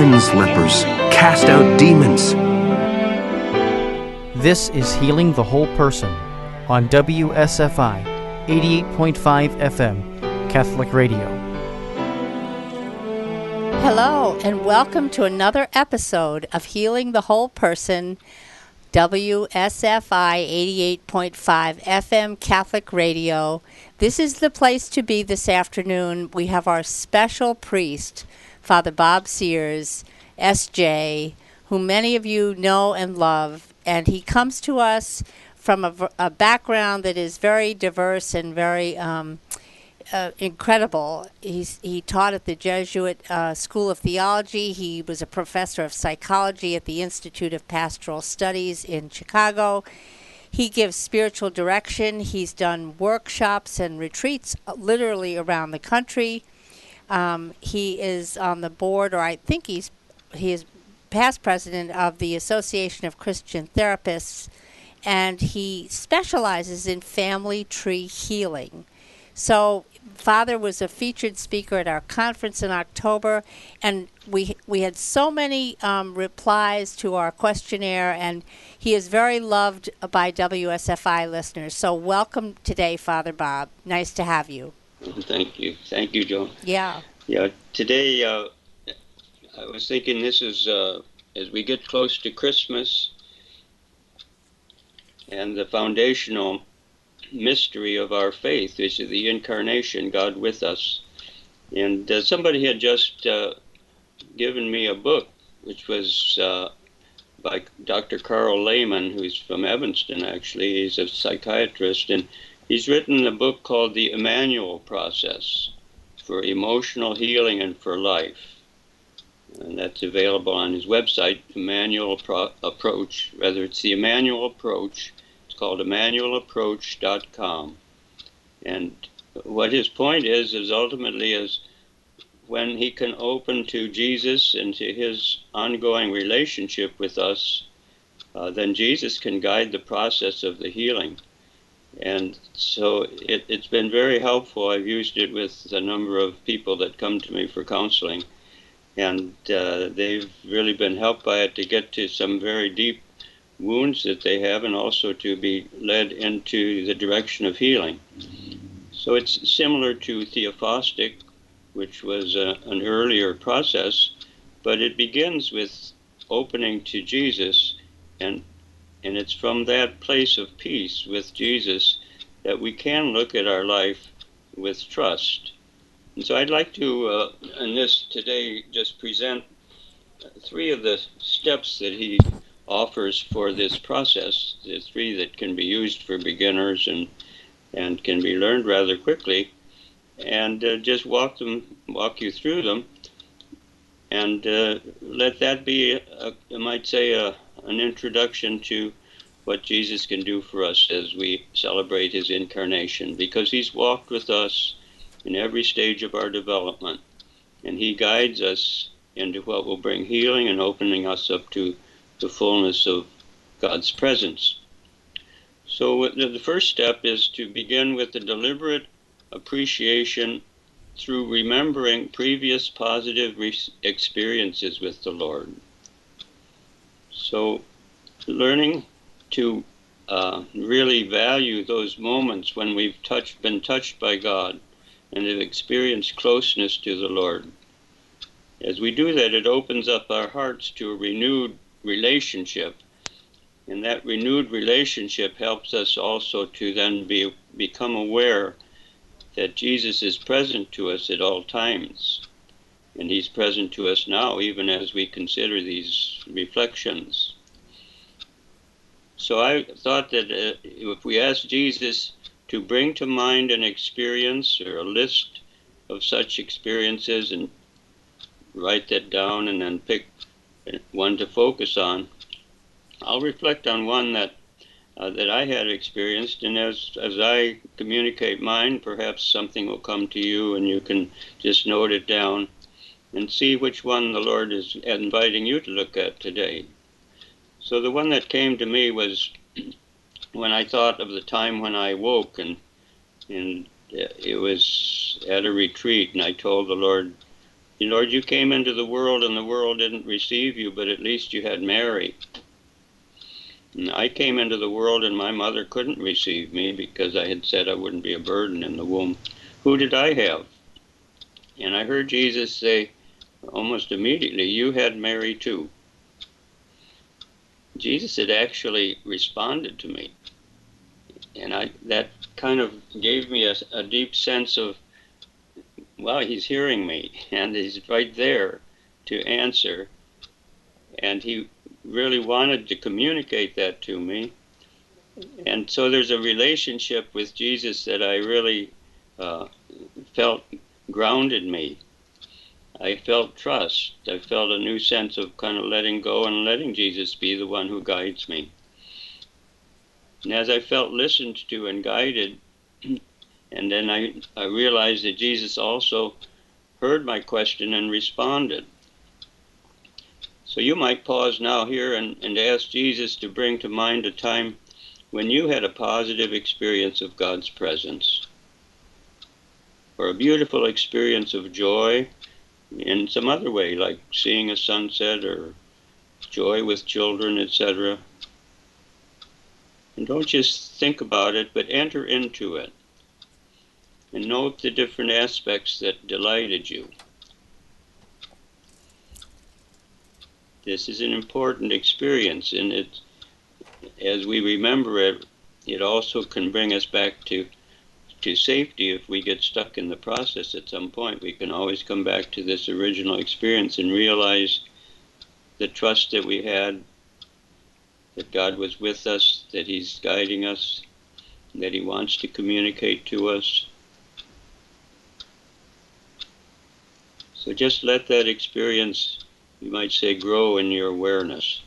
raise the dead, cleanse lepers, cast out demons. This is Healing the Whole Person on WSFI 88.5 FM Catholic Radio. Hello, and welcome to another episode of Healing the Whole Person, WSFI 88.5 FM Catholic Radio. This is the place to be this afternoon. We have our special priest, Father Bob Sears, SJ, who many of you know and love, and he comes to us from a, a background that is very diverse and very um, uh, incredible. He's, he taught at the Jesuit uh, School of Theology. He was a professor of psychology at the Institute of Pastoral Studies in Chicago. He gives spiritual direction. He's done workshops and retreats uh, literally around the country. Um, he is on the board, or I think he's he is past president of the Association of Christian Therapists, and he specializes in family tree healing. So father was a featured speaker at our conference in October, and we we had so many um, replies to our questionnaire, and he is very loved by WSFI listeners. So welcome today, Father Bob. Nice to have you. Thank you, thank you, Joan. Yeah. Yeah. Today, uh, I was thinking this is uh, as we get close to Christmas, and the foundational mystery of our faith, is the incarnation, God with us. And uh, somebody had just uh, given me a book, which was uh, by Dr. Karl Lehman, who's from Evanston, actually. He's a psychiatrist, and he's written a book called The Emmanuel Process for Emotional Healing and for Life. And that's available on his website, Emmanuel Pro- Approach. Rather, it's the Emmanuel Approach It's called EmmanuelApproach.com. And what his point is, is ultimately is when he can open to Jesus and to his ongoing relationship with us, uh, then Jesus can guide the process of the healing. And so it, has been very helpful. I've used it with a number of people that come to me for counseling. And uh, they've really been helped by it to get to some very deep wounds that they have and also to be led into the direction of healing. So it's similar to Theophostic, which was a, uh, an earlier process, but it begins with opening to Jesus, and and it's from that place of peace with Jesus that we can look at our life with trust. And so I'd like to, uh, in this today, just present three of the steps that he offers for this process. The three that can be used for beginners and and can be learned rather quickly, and uh, just walk them, walk you through them, and uh, let that be, a, I might say, a, an introduction to what Jesus can do for us as we celebrate His incarnation, because He's walked with us in every stage of our development, and He guides us into what will bring healing and opening us up to the fullness of God's presence. So the first step is to begin with the deliberate appreciation through remembering previous positive re- experiences with the Lord. So learning to uh, really value those moments when we've touched, been touched by God and have experienced closeness to the Lord. As we do that, it opens up our hearts to a renewed relationship. And that renewed relationship helps us also to then be, become aware that Jesus is present to us at all times. And he's present to us now, even as we consider these reflections. So I thought that uh, if we ask Jesus to bring to mind an experience or a list of such experiences and write that down and then pick one to focus on. I'll reflect on one that uh, that I had experienced, and as as I communicate mine, perhaps something will come to you, and you can just note it down, and see which one the Lord is inviting you to look at today. So the one that came to me was when I thought of the time when I woke, and and uh, it was at a retreat, and I told the Lord Lord, you came into the world and the world didn't receive you, but at least you had Mary. And I came into the world and my mother couldn't receive me because I had said I wouldn't be a burden in the womb. Who did I have? And I heard Jesus say almost immediately, You had Mary too. Jesus had actually responded to me. And I that kind of gave me a, a deep sense of wow, he's hearing me and he's right there to answer. And he really wanted to communicate that to me. And so there's a relationship with Jesus that I really uh, felt grounded me. I felt trust. I felt a new sense of kind of letting go and letting Jesus be the one who guides me. And as I felt listened to and guided, and then I, I realized that Jesus also heard my question and responded. So you might pause now here and, and ask Jesus to bring to mind a time when you had a positive experience of God's presence, or a beautiful experience of joy in some other way, like seeing a sunset or joy with children, etc. And don't just think about it, but enter into it and note the different aspects that delighted you. This is an important experience, and as we remember it, it also can bring us back to to safety if we get stuck in the process at some point. We can always come back to this original experience and realize the trust that we had, that God was with us, that He's guiding us, that He wants to communicate to us. So just let that experience, you might say, grow in your awareness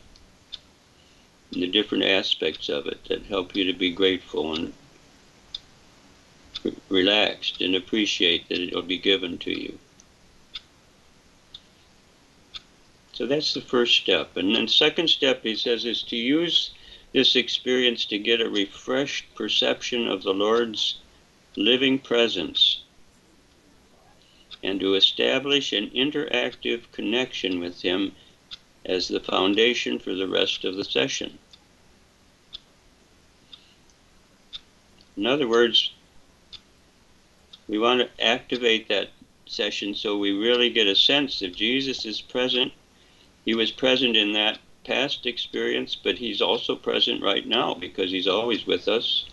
the different aspects of it that help you to be grateful and relaxed and appreciate that it will be given to you. So that's the first step. And then second step, he says, is to use this experience to get a refreshed perception of the Lord's living presence and to establish an interactive connection with Him as the foundation for the rest of the session. In other words, we want to activate that session so we really get a sense that Jesus is present. He was present in that past experience, but He's also present right now because He's always with us.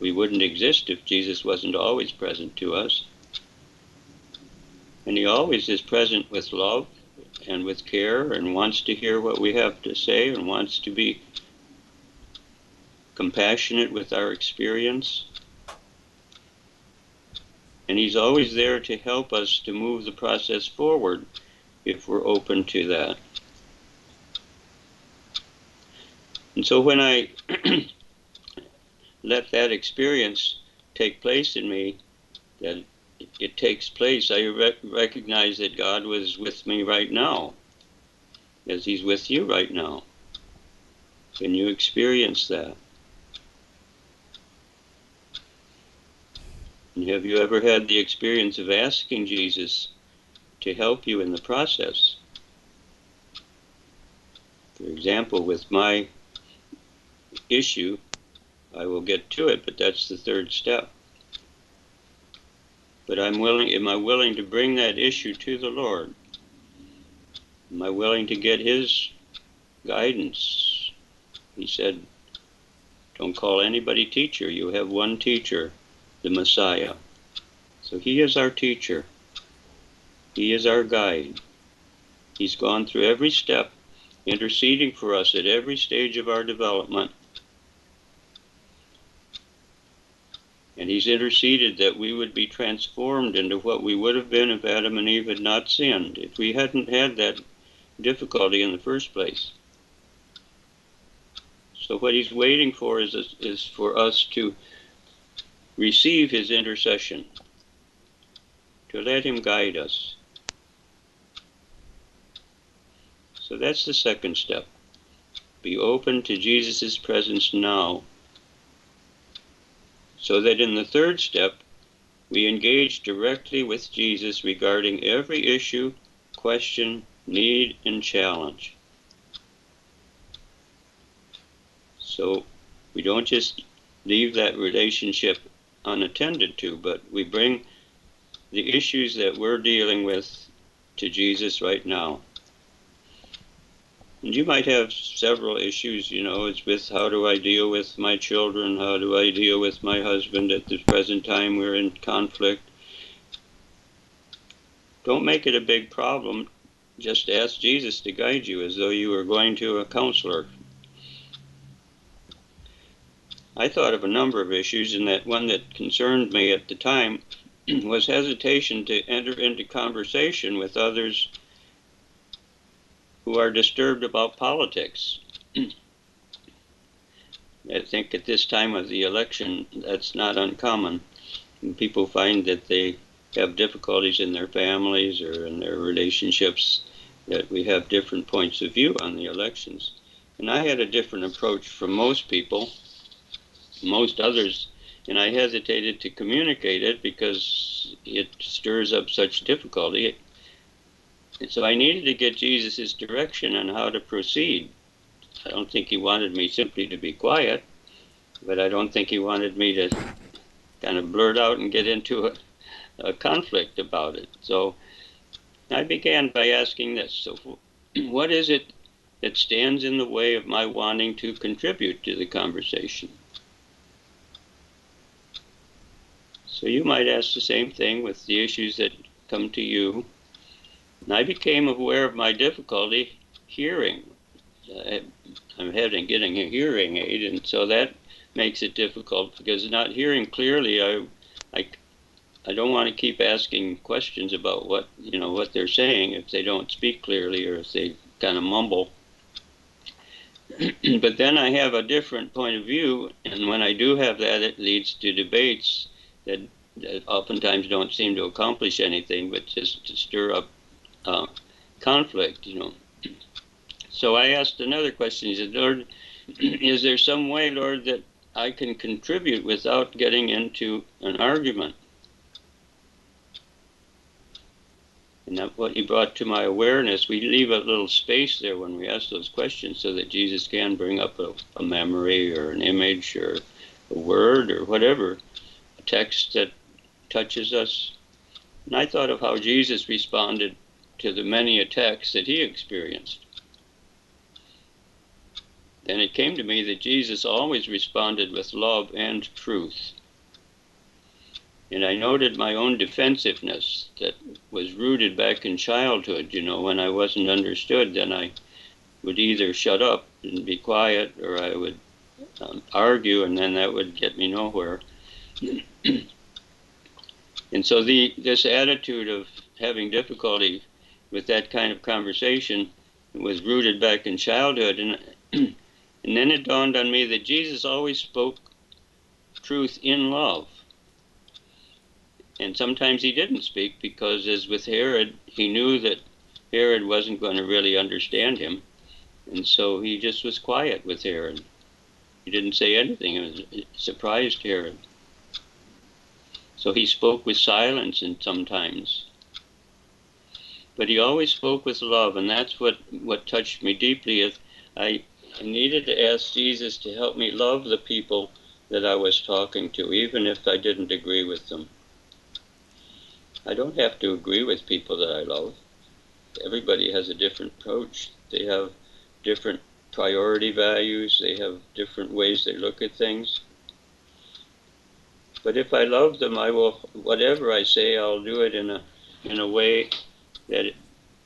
We wouldn't exist if Jesus wasn't always present to us. And he always is present with love and with care and wants to hear what we have to say and wants to be compassionate with our experience. And he's always there to help us to move the process forward if we're open to that. And so when I let that experience take place in me, that it takes place, I re- recognize that God was with me right now, as He's with you right now. Can you experience that? Have you ever had the experience of asking Jesus to help you in the process? For example, with my issue, I will get to it, but that's the third step. But I'm willing, am I willing to bring that issue to the Lord? Am I willing to get His guidance? He said, Don't call anybody teacher. You have one teacher, the Messiah. So He is our teacher, He is our guide. He's gone through every step, interceding for us at every stage of our development And he's interceded that we would be transformed into what we would have been if Adam and Eve had not sinned, if we hadn't had that difficulty in the first place. So what he's waiting for is, is for us to receive his intercession, to let him guide us. So that's the second step. Be open to Jesus' presence now so that in the third step, we engage directly with Jesus regarding every issue, question, need, and challenge. So we don't just leave that relationship unattended to, but we bring the issues that we're dealing with to Jesus right now. And you might have several issues, you know, it's with how do I deal with my children, how do I deal with my husband at this present time we're in conflict. Don't make it a big problem. Just ask Jesus to guide you as though you were going to a counselor. I thought of a number of issues, and that one that concerned me at the time was hesitation to enter into conversation with others who are disturbed about politics. I think at this time of the election, that's not uncommon. People find that they have difficulties in their families or in their relationships, that we have different points of view on the elections. And I had a different approach from most people, most others, and I hesitated to communicate it because it stirs up such difficulty. And so I needed to get Jesus' direction on how to proceed. I don't think he wanted me simply to be quiet, but I don't think he wanted me to kind of blurt out and get into a, a conflict about it. So I began by asking this So, what is it that stands in the way of my wanting to contribute to the conversation? So you might ask the same thing with the issues that come to you. And I became aware of my difficulty hearing. Uh, I'm having getting a hearing aid, and so that makes it difficult because not hearing clearly, I, I, I don't want to keep asking questions about what you know what they're saying if they don't speak clearly or if they kind of mumble. but then I have a different point of view, and when I do have that, it leads to debates that, that oftentimes don't seem to accomplish anything, but just to stir up uh, conflict, you know. So I asked another question. He said, Lord, is there some way, Lord, that I can contribute without getting into an argument? And that what he brought to my awareness, we leave a little space there when we ask those questions so that Jesus can bring up a, a memory or an image or a word or whatever, text that touches us. And I thought of how Jesus responded to the many attacks that he experienced. Then it came to me that Jesus always responded with love and truth. And I noted my own defensiveness that was rooted back in childhood. You know, when I wasn't understood, then I would either shut up and be quiet or I would um, argue, and then that would get me nowhere. And so the this attitude of having difficulty with that kind of conversation was rooted back in childhood. And, and then it dawned on me that Jesus always spoke truth in love. And sometimes he didn't speak because, as with Herod, he knew that Herod wasn't going to really understand him. And so he just was quiet with Herod. He didn't say anything. It, uh, surprised Herod. So he spoke with silence and sometimes but he always spoke with love, and that's what, what touched me deeply. Is I, I needed to ask Jesus to help me love the people that I was talking to, even if I didn't agree with them. I don't have to agree with people that I love. Everybody has a different approach. They have different priority values. They have different ways they look at things. But if I love them, I will, whatever I say, I'll do it in a, in a way that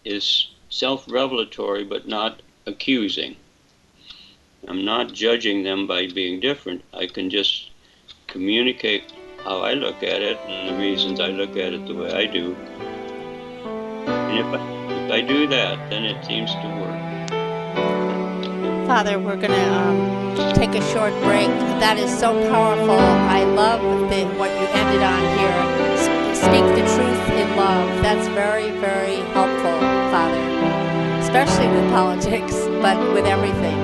is self revelatory but not accusing. I'm not judging them by being different. I can just communicate how I look at it and the reasons I look at it the way I do. And if I, if I do that, then it seems to work. Father, we're going to um, take a short break. That is so powerful. I love the, what you ended on here speak the truth in love. That's very, very helpful, Father, especially with politics, but with everything.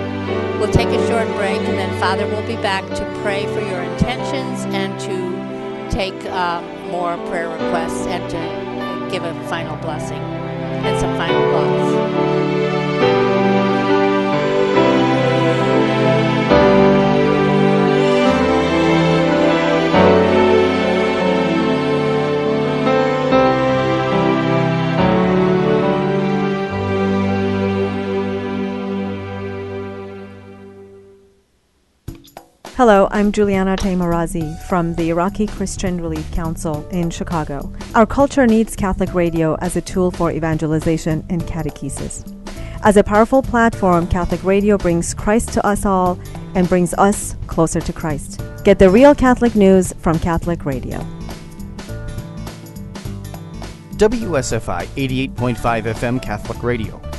We'll take a short break, and then Father will be back to pray for your intentions and to take um, more prayer requests and to give a final blessing and some final thoughts. Hello, I'm Juliana Taimarazi from the Iraqi Christian Relief Council in Chicago. Our culture needs Catholic radio as a tool for evangelization and catechesis. As a powerful platform, Catholic radio brings Christ to us all and brings us closer to Christ. Get the real Catholic news from Catholic Radio. WSFI 88.5 FM Catholic Radio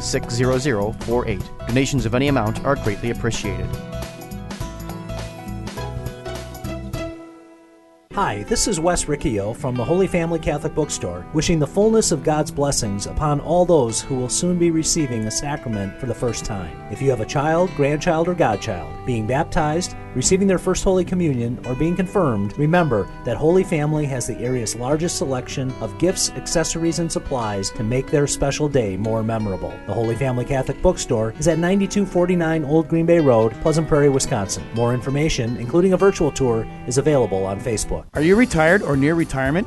60048. Donations of any amount are greatly appreciated. Hi, this is Wes Riccio from the Holy Family Catholic Bookstore, wishing the fullness of God's blessings upon all those who will soon be receiving the sacrament for the first time. If you have a child, grandchild, or godchild being baptized, receiving their first Holy Communion, or being confirmed, remember that Holy Family has the area's largest selection of gifts, accessories, and supplies to make their special day more memorable. The Holy Family Catholic Bookstore is at 9249 Old Green Bay Road, Pleasant Prairie, Wisconsin. More information, including a virtual tour, is available on Facebook. Are you retired or near retirement?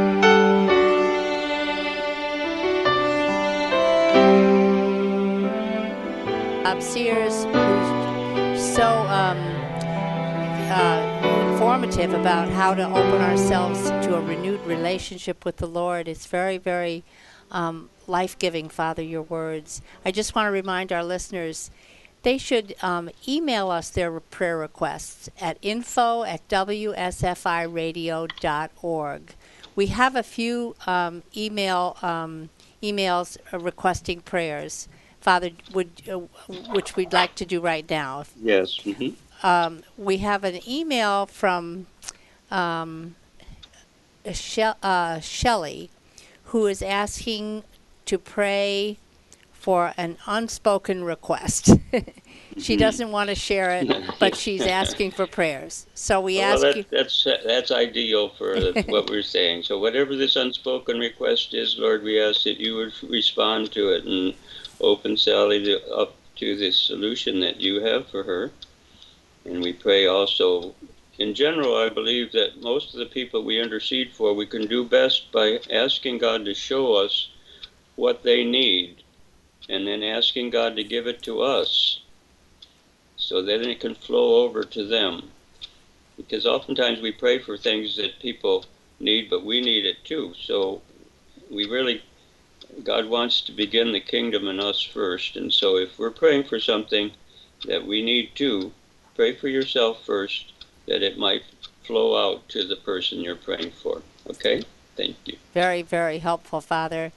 Sears, who's so um, uh, informative about how to open ourselves to a renewed relationship with the Lord. It's very, very um, life giving, Father, your words. I just want to remind our listeners they should um, email us their prayer requests at info at wsfiradio.org. We have a few um, email um, emails requesting prayers, Father, would uh, which we'd like to do right now. Yes. Mm-hmm. Um, we have an email from um, she- uh, Shelley, who is asking to pray for an unspoken request. she mm-hmm. doesn't want to share it, but she's asking for prayers. So we well, ask that, you. That's that's ideal for what we're saying. So whatever this unspoken request is, Lord, we ask that you would respond to it and open Sally to, up to the solution that you have for her. And we pray also. In general, I believe that most of the people we intercede for, we can do best by asking God to show us what they need and then asking God to give it to us so that it can flow over to them. Because oftentimes we pray for things that people need, but we need it too. So we really, God wants to begin the kingdom in us first. And so if we're praying for something that we need to, pray for yourself first that it might flow out to the person you're praying for. Okay? Thank you. Very, very helpful, Father.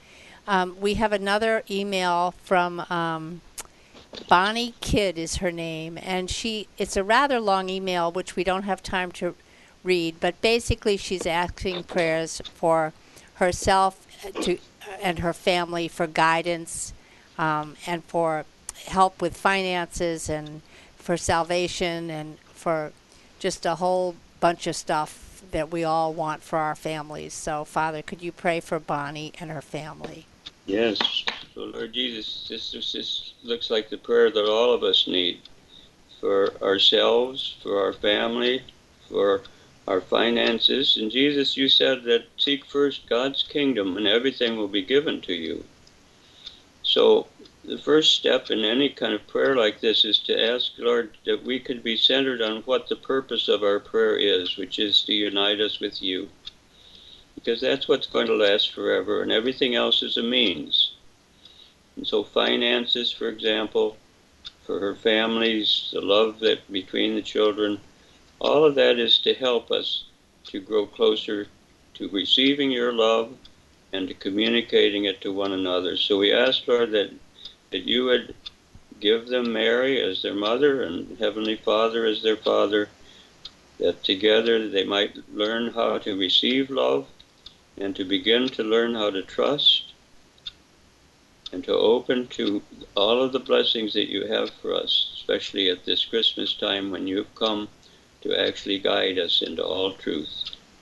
Um, we have another email from um, Bonnie Kidd is her name, and she it's a rather long email which we don't have time to read, but basically she's asking prayers for herself to and her family for guidance um, and for help with finances and for salvation and for just a whole bunch of stuff that we all want for our families. So, Father, could you pray for Bonnie and her family? Yes. So, Lord Jesus, this, this, this looks like the prayer that all of us need for ourselves, for our family, for our finances. And Jesus, you said that seek first God's kingdom and everything will be given to you. So the first step in any kind of prayer like this is to ask, Lord, that we could be centered on what the purpose of our prayer is, which is to unite us with you. Because that's what's going to last forever, and everything else is a means. And so, finances, for example, for her families, the love that between the children, all of that is to help us to grow closer to receiving your love and to communicating it to one another. So we ask, Lord, that that you would give them Mary as their mother and Heavenly Father as their father, that together they might learn how to receive love and to begin to learn how to trust and to open to all of the blessings that you have for us, especially at this Christmas time when you've come to actually guide us into all truth.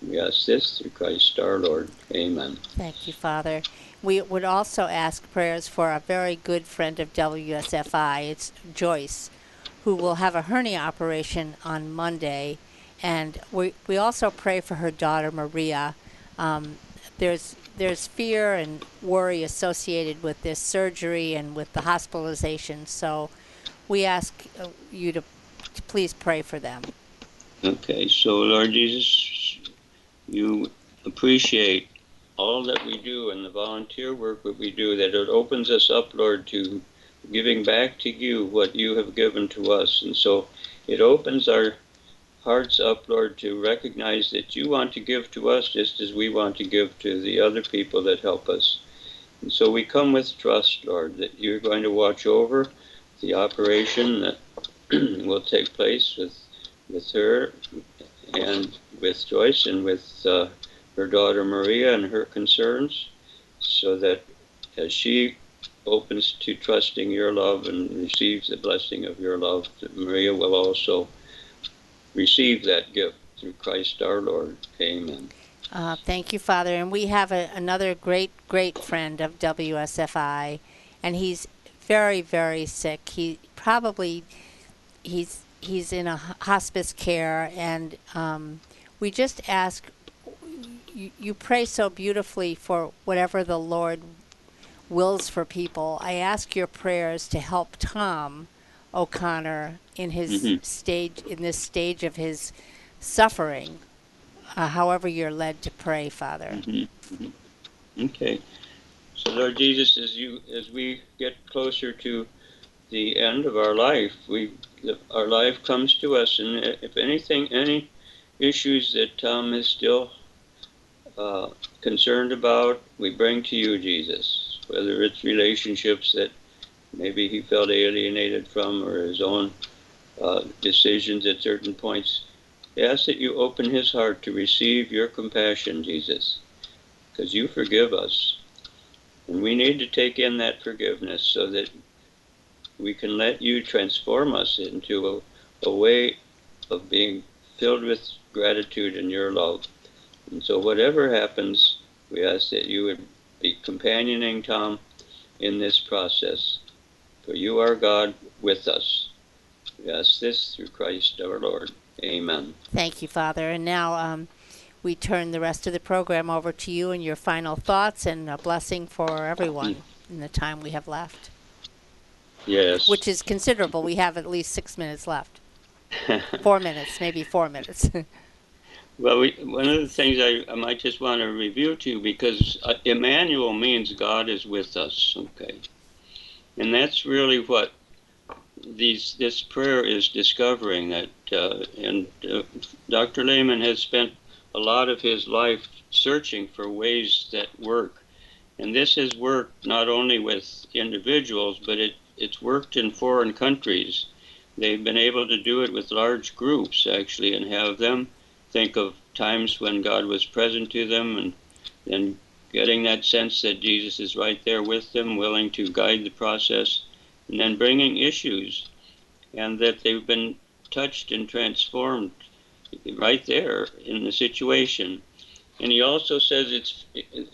We ask this through Christ our Lord. Amen. Thank you, Father. We would also ask prayers for a very good friend of WSFI. It's Joyce, who will have a hernia operation on Monday. And we, we also pray for her daughter, Maria. Um, there's, there's fear and worry associated with this surgery and with the hospitalization. So we ask uh, you to, to please pray for them. Okay, so Lord Jesus, you appreciate all that we do and the volunteer work that we do, that it opens us up, Lord, to giving back to you what you have given to us. And so it opens our hearts up, Lord, to recognize that you want to give to us just as we want to give to the other people that help us. And so we come with trust, Lord, that you're going to watch over the operation that will take place with with her and with Joyce and with uh, her daughter Maria and her concerns, so that as she opens to trusting your love and receives the blessing of your love, that Maria will also receive that gift through Christ our Lord. Amen. Uh, thank you, Father. And we have a, another great, great friend of WSFI, and he's very, very sick. He probably he's he's in a hospice care, and um, we just ask you, you pray so beautifully for whatever the Lord wills for people. I ask your prayers to help Tom O'Connor in his mm-hmm. stage in this stage of his suffering. Uh, however, you're led to pray, Father. Mm-hmm. Mm-hmm. Okay. So, Lord Jesus, as you as we get closer to the end of our life, we our life comes to us, and if anything, any issues that Tom is still uh, concerned about, we bring to you, Jesus. Whether it's relationships that maybe he felt alienated from or his own uh, decisions at certain points, we ask that you open his heart to receive your compassion, Jesus, because you forgive us. And we need to take in that forgiveness so that we can let you transform us into a, a way of being filled with gratitude and your love. And so, whatever happens, we ask that you would be companioning Tom in this process. For you are God with us. We ask this through Christ our Lord. Amen. Thank you, Father. And now um, we turn the rest of the program over to you and your final thoughts and a blessing for everyone in the time we have left. Yes. Which is considerable. We have at least six minutes left. four minutes, maybe four minutes. Well, we, one of the things I, I might just want to review to you because uh, Emmanuel means God is with us, okay? And that's really what these this prayer is discovering that, uh, and uh, Dr. Lehman has spent a lot of his life searching for ways that work. And this has worked not only with individuals, but it, it's worked in foreign countries. They've been able to do it with large groups, actually, and have them think of times when God was present to them and and getting that sense that Jesus is right there with them, willing to guide the process, and then bringing issues, and that they've been touched and transformed right there in the situation. And he also says it's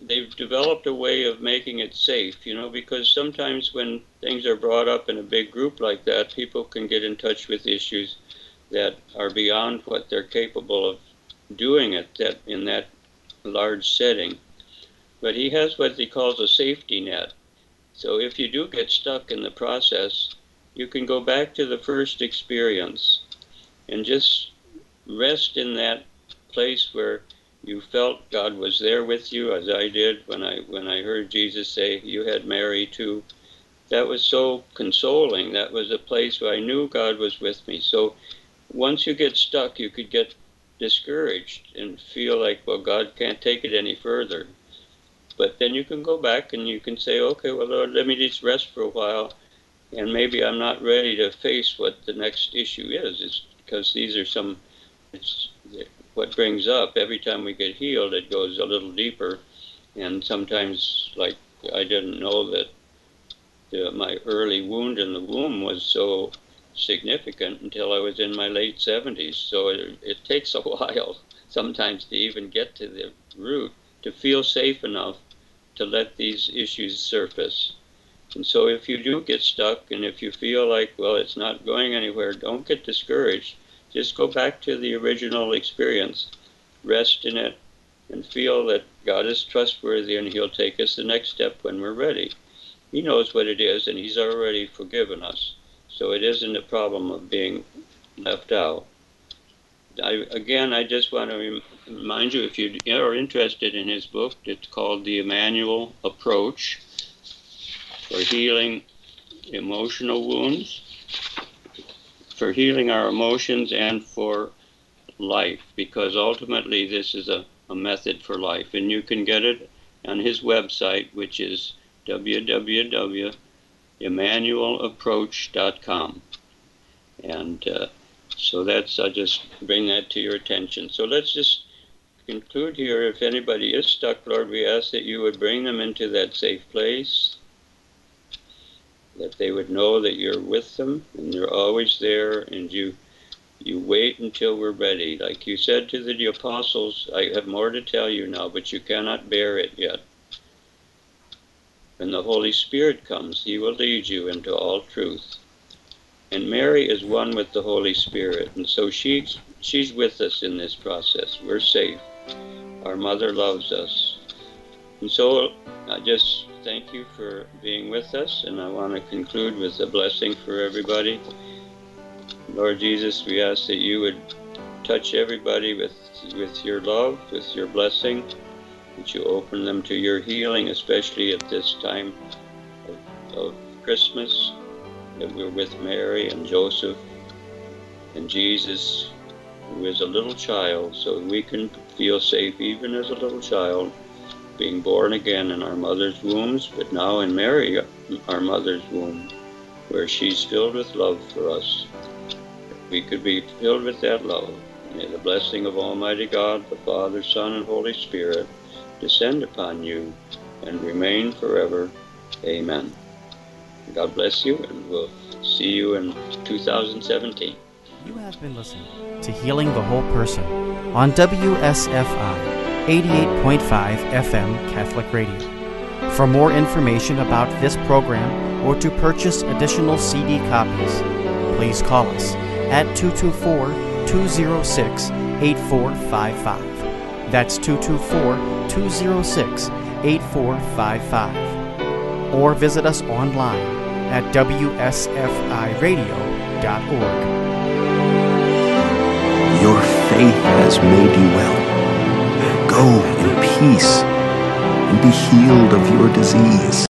they've developed a way of making it safe, you know, because sometimes when things are brought up in a big group like that, people can get in touch with issues that are beyond what they're capable of doing it that in that large setting. But he has what he calls a safety net So if you do get stuck in the process, you can go back to the first experience and just rest in that place where you felt God was there with you, as I did when I when I heard Jesus say, "You had Mary too." That was so consoling. That was a place where I knew God was with me. So once you get stuck, you could get discouraged and feel like, well, God can't take it any further. But then you can go back and you can say, okay, well, Lord, let me just rest for a while, and maybe I'm not ready to face what the next issue is. It's because these are some. It's what brings up every time we get healed. It goes a little deeper, and sometimes, like I didn't know that the, my early wound in the womb was so significant until I was in my late 70s. So it, it takes a while sometimes to even get to the root to feel safe enough to let these issues surface. And so if you do get stuck and if you feel like, well, it's not going anywhere, don't get discouraged. Just go back to the original experience, rest in it, and feel that God is trustworthy and He'll take us the next step when we're ready. He knows what it is and He's already forgiven us. So it isn't a problem of being left out. I, again, I just want to remind you if you are interested in his book, it's called The Emmanuel Approach for Healing Emotional Wounds, for healing our emotions, and for life, because ultimately this is a, a method for life. And you can get it on his website, which is www.emmanuelapproach.com. And uh, so that's, I just bring that to your attention. So let's just conclude here. If anybody is stuck, Lord, we ask that you would bring them into that safe place, that they would know that you're with them and you're always there and you you wait until we're ready. Like you said to the apostles, I have more to tell you now, but you cannot bear it yet. When the Holy Spirit comes, He will lead you into all truth. And Mary is one with the Holy Spirit, and so she's, she's with us in this process. We're safe. Our mother loves us. And so I just thank you for being with us, and I want to conclude with a blessing for everybody. Lord Jesus, we ask that you would touch everybody with, with your love, with your blessing that you open them to your healing, especially at this time of, of Christmas, that we're with Mary and Joseph and Jesus, who is a little child, so we can feel safe even as a little child, being born again in our mother's wombs, but now in Mary, our mother's womb, where she's filled with love for us. We could be filled with that love. May the blessing of Almighty God, the Father, Son, and Holy Spirit descend upon you and remain forever. Amen. God bless you, and we'll see you in 2017. You have been listening to Healing the Whole Person on WSFI 88.5 FM Catholic Radio. For more information about this program or to purchase additional CD copies, please call us at 224 206 8455. That's 224 206 8455. Or visit us online at WSFIRadio.org. Your faith has made you well. Go in peace and be healed of your disease.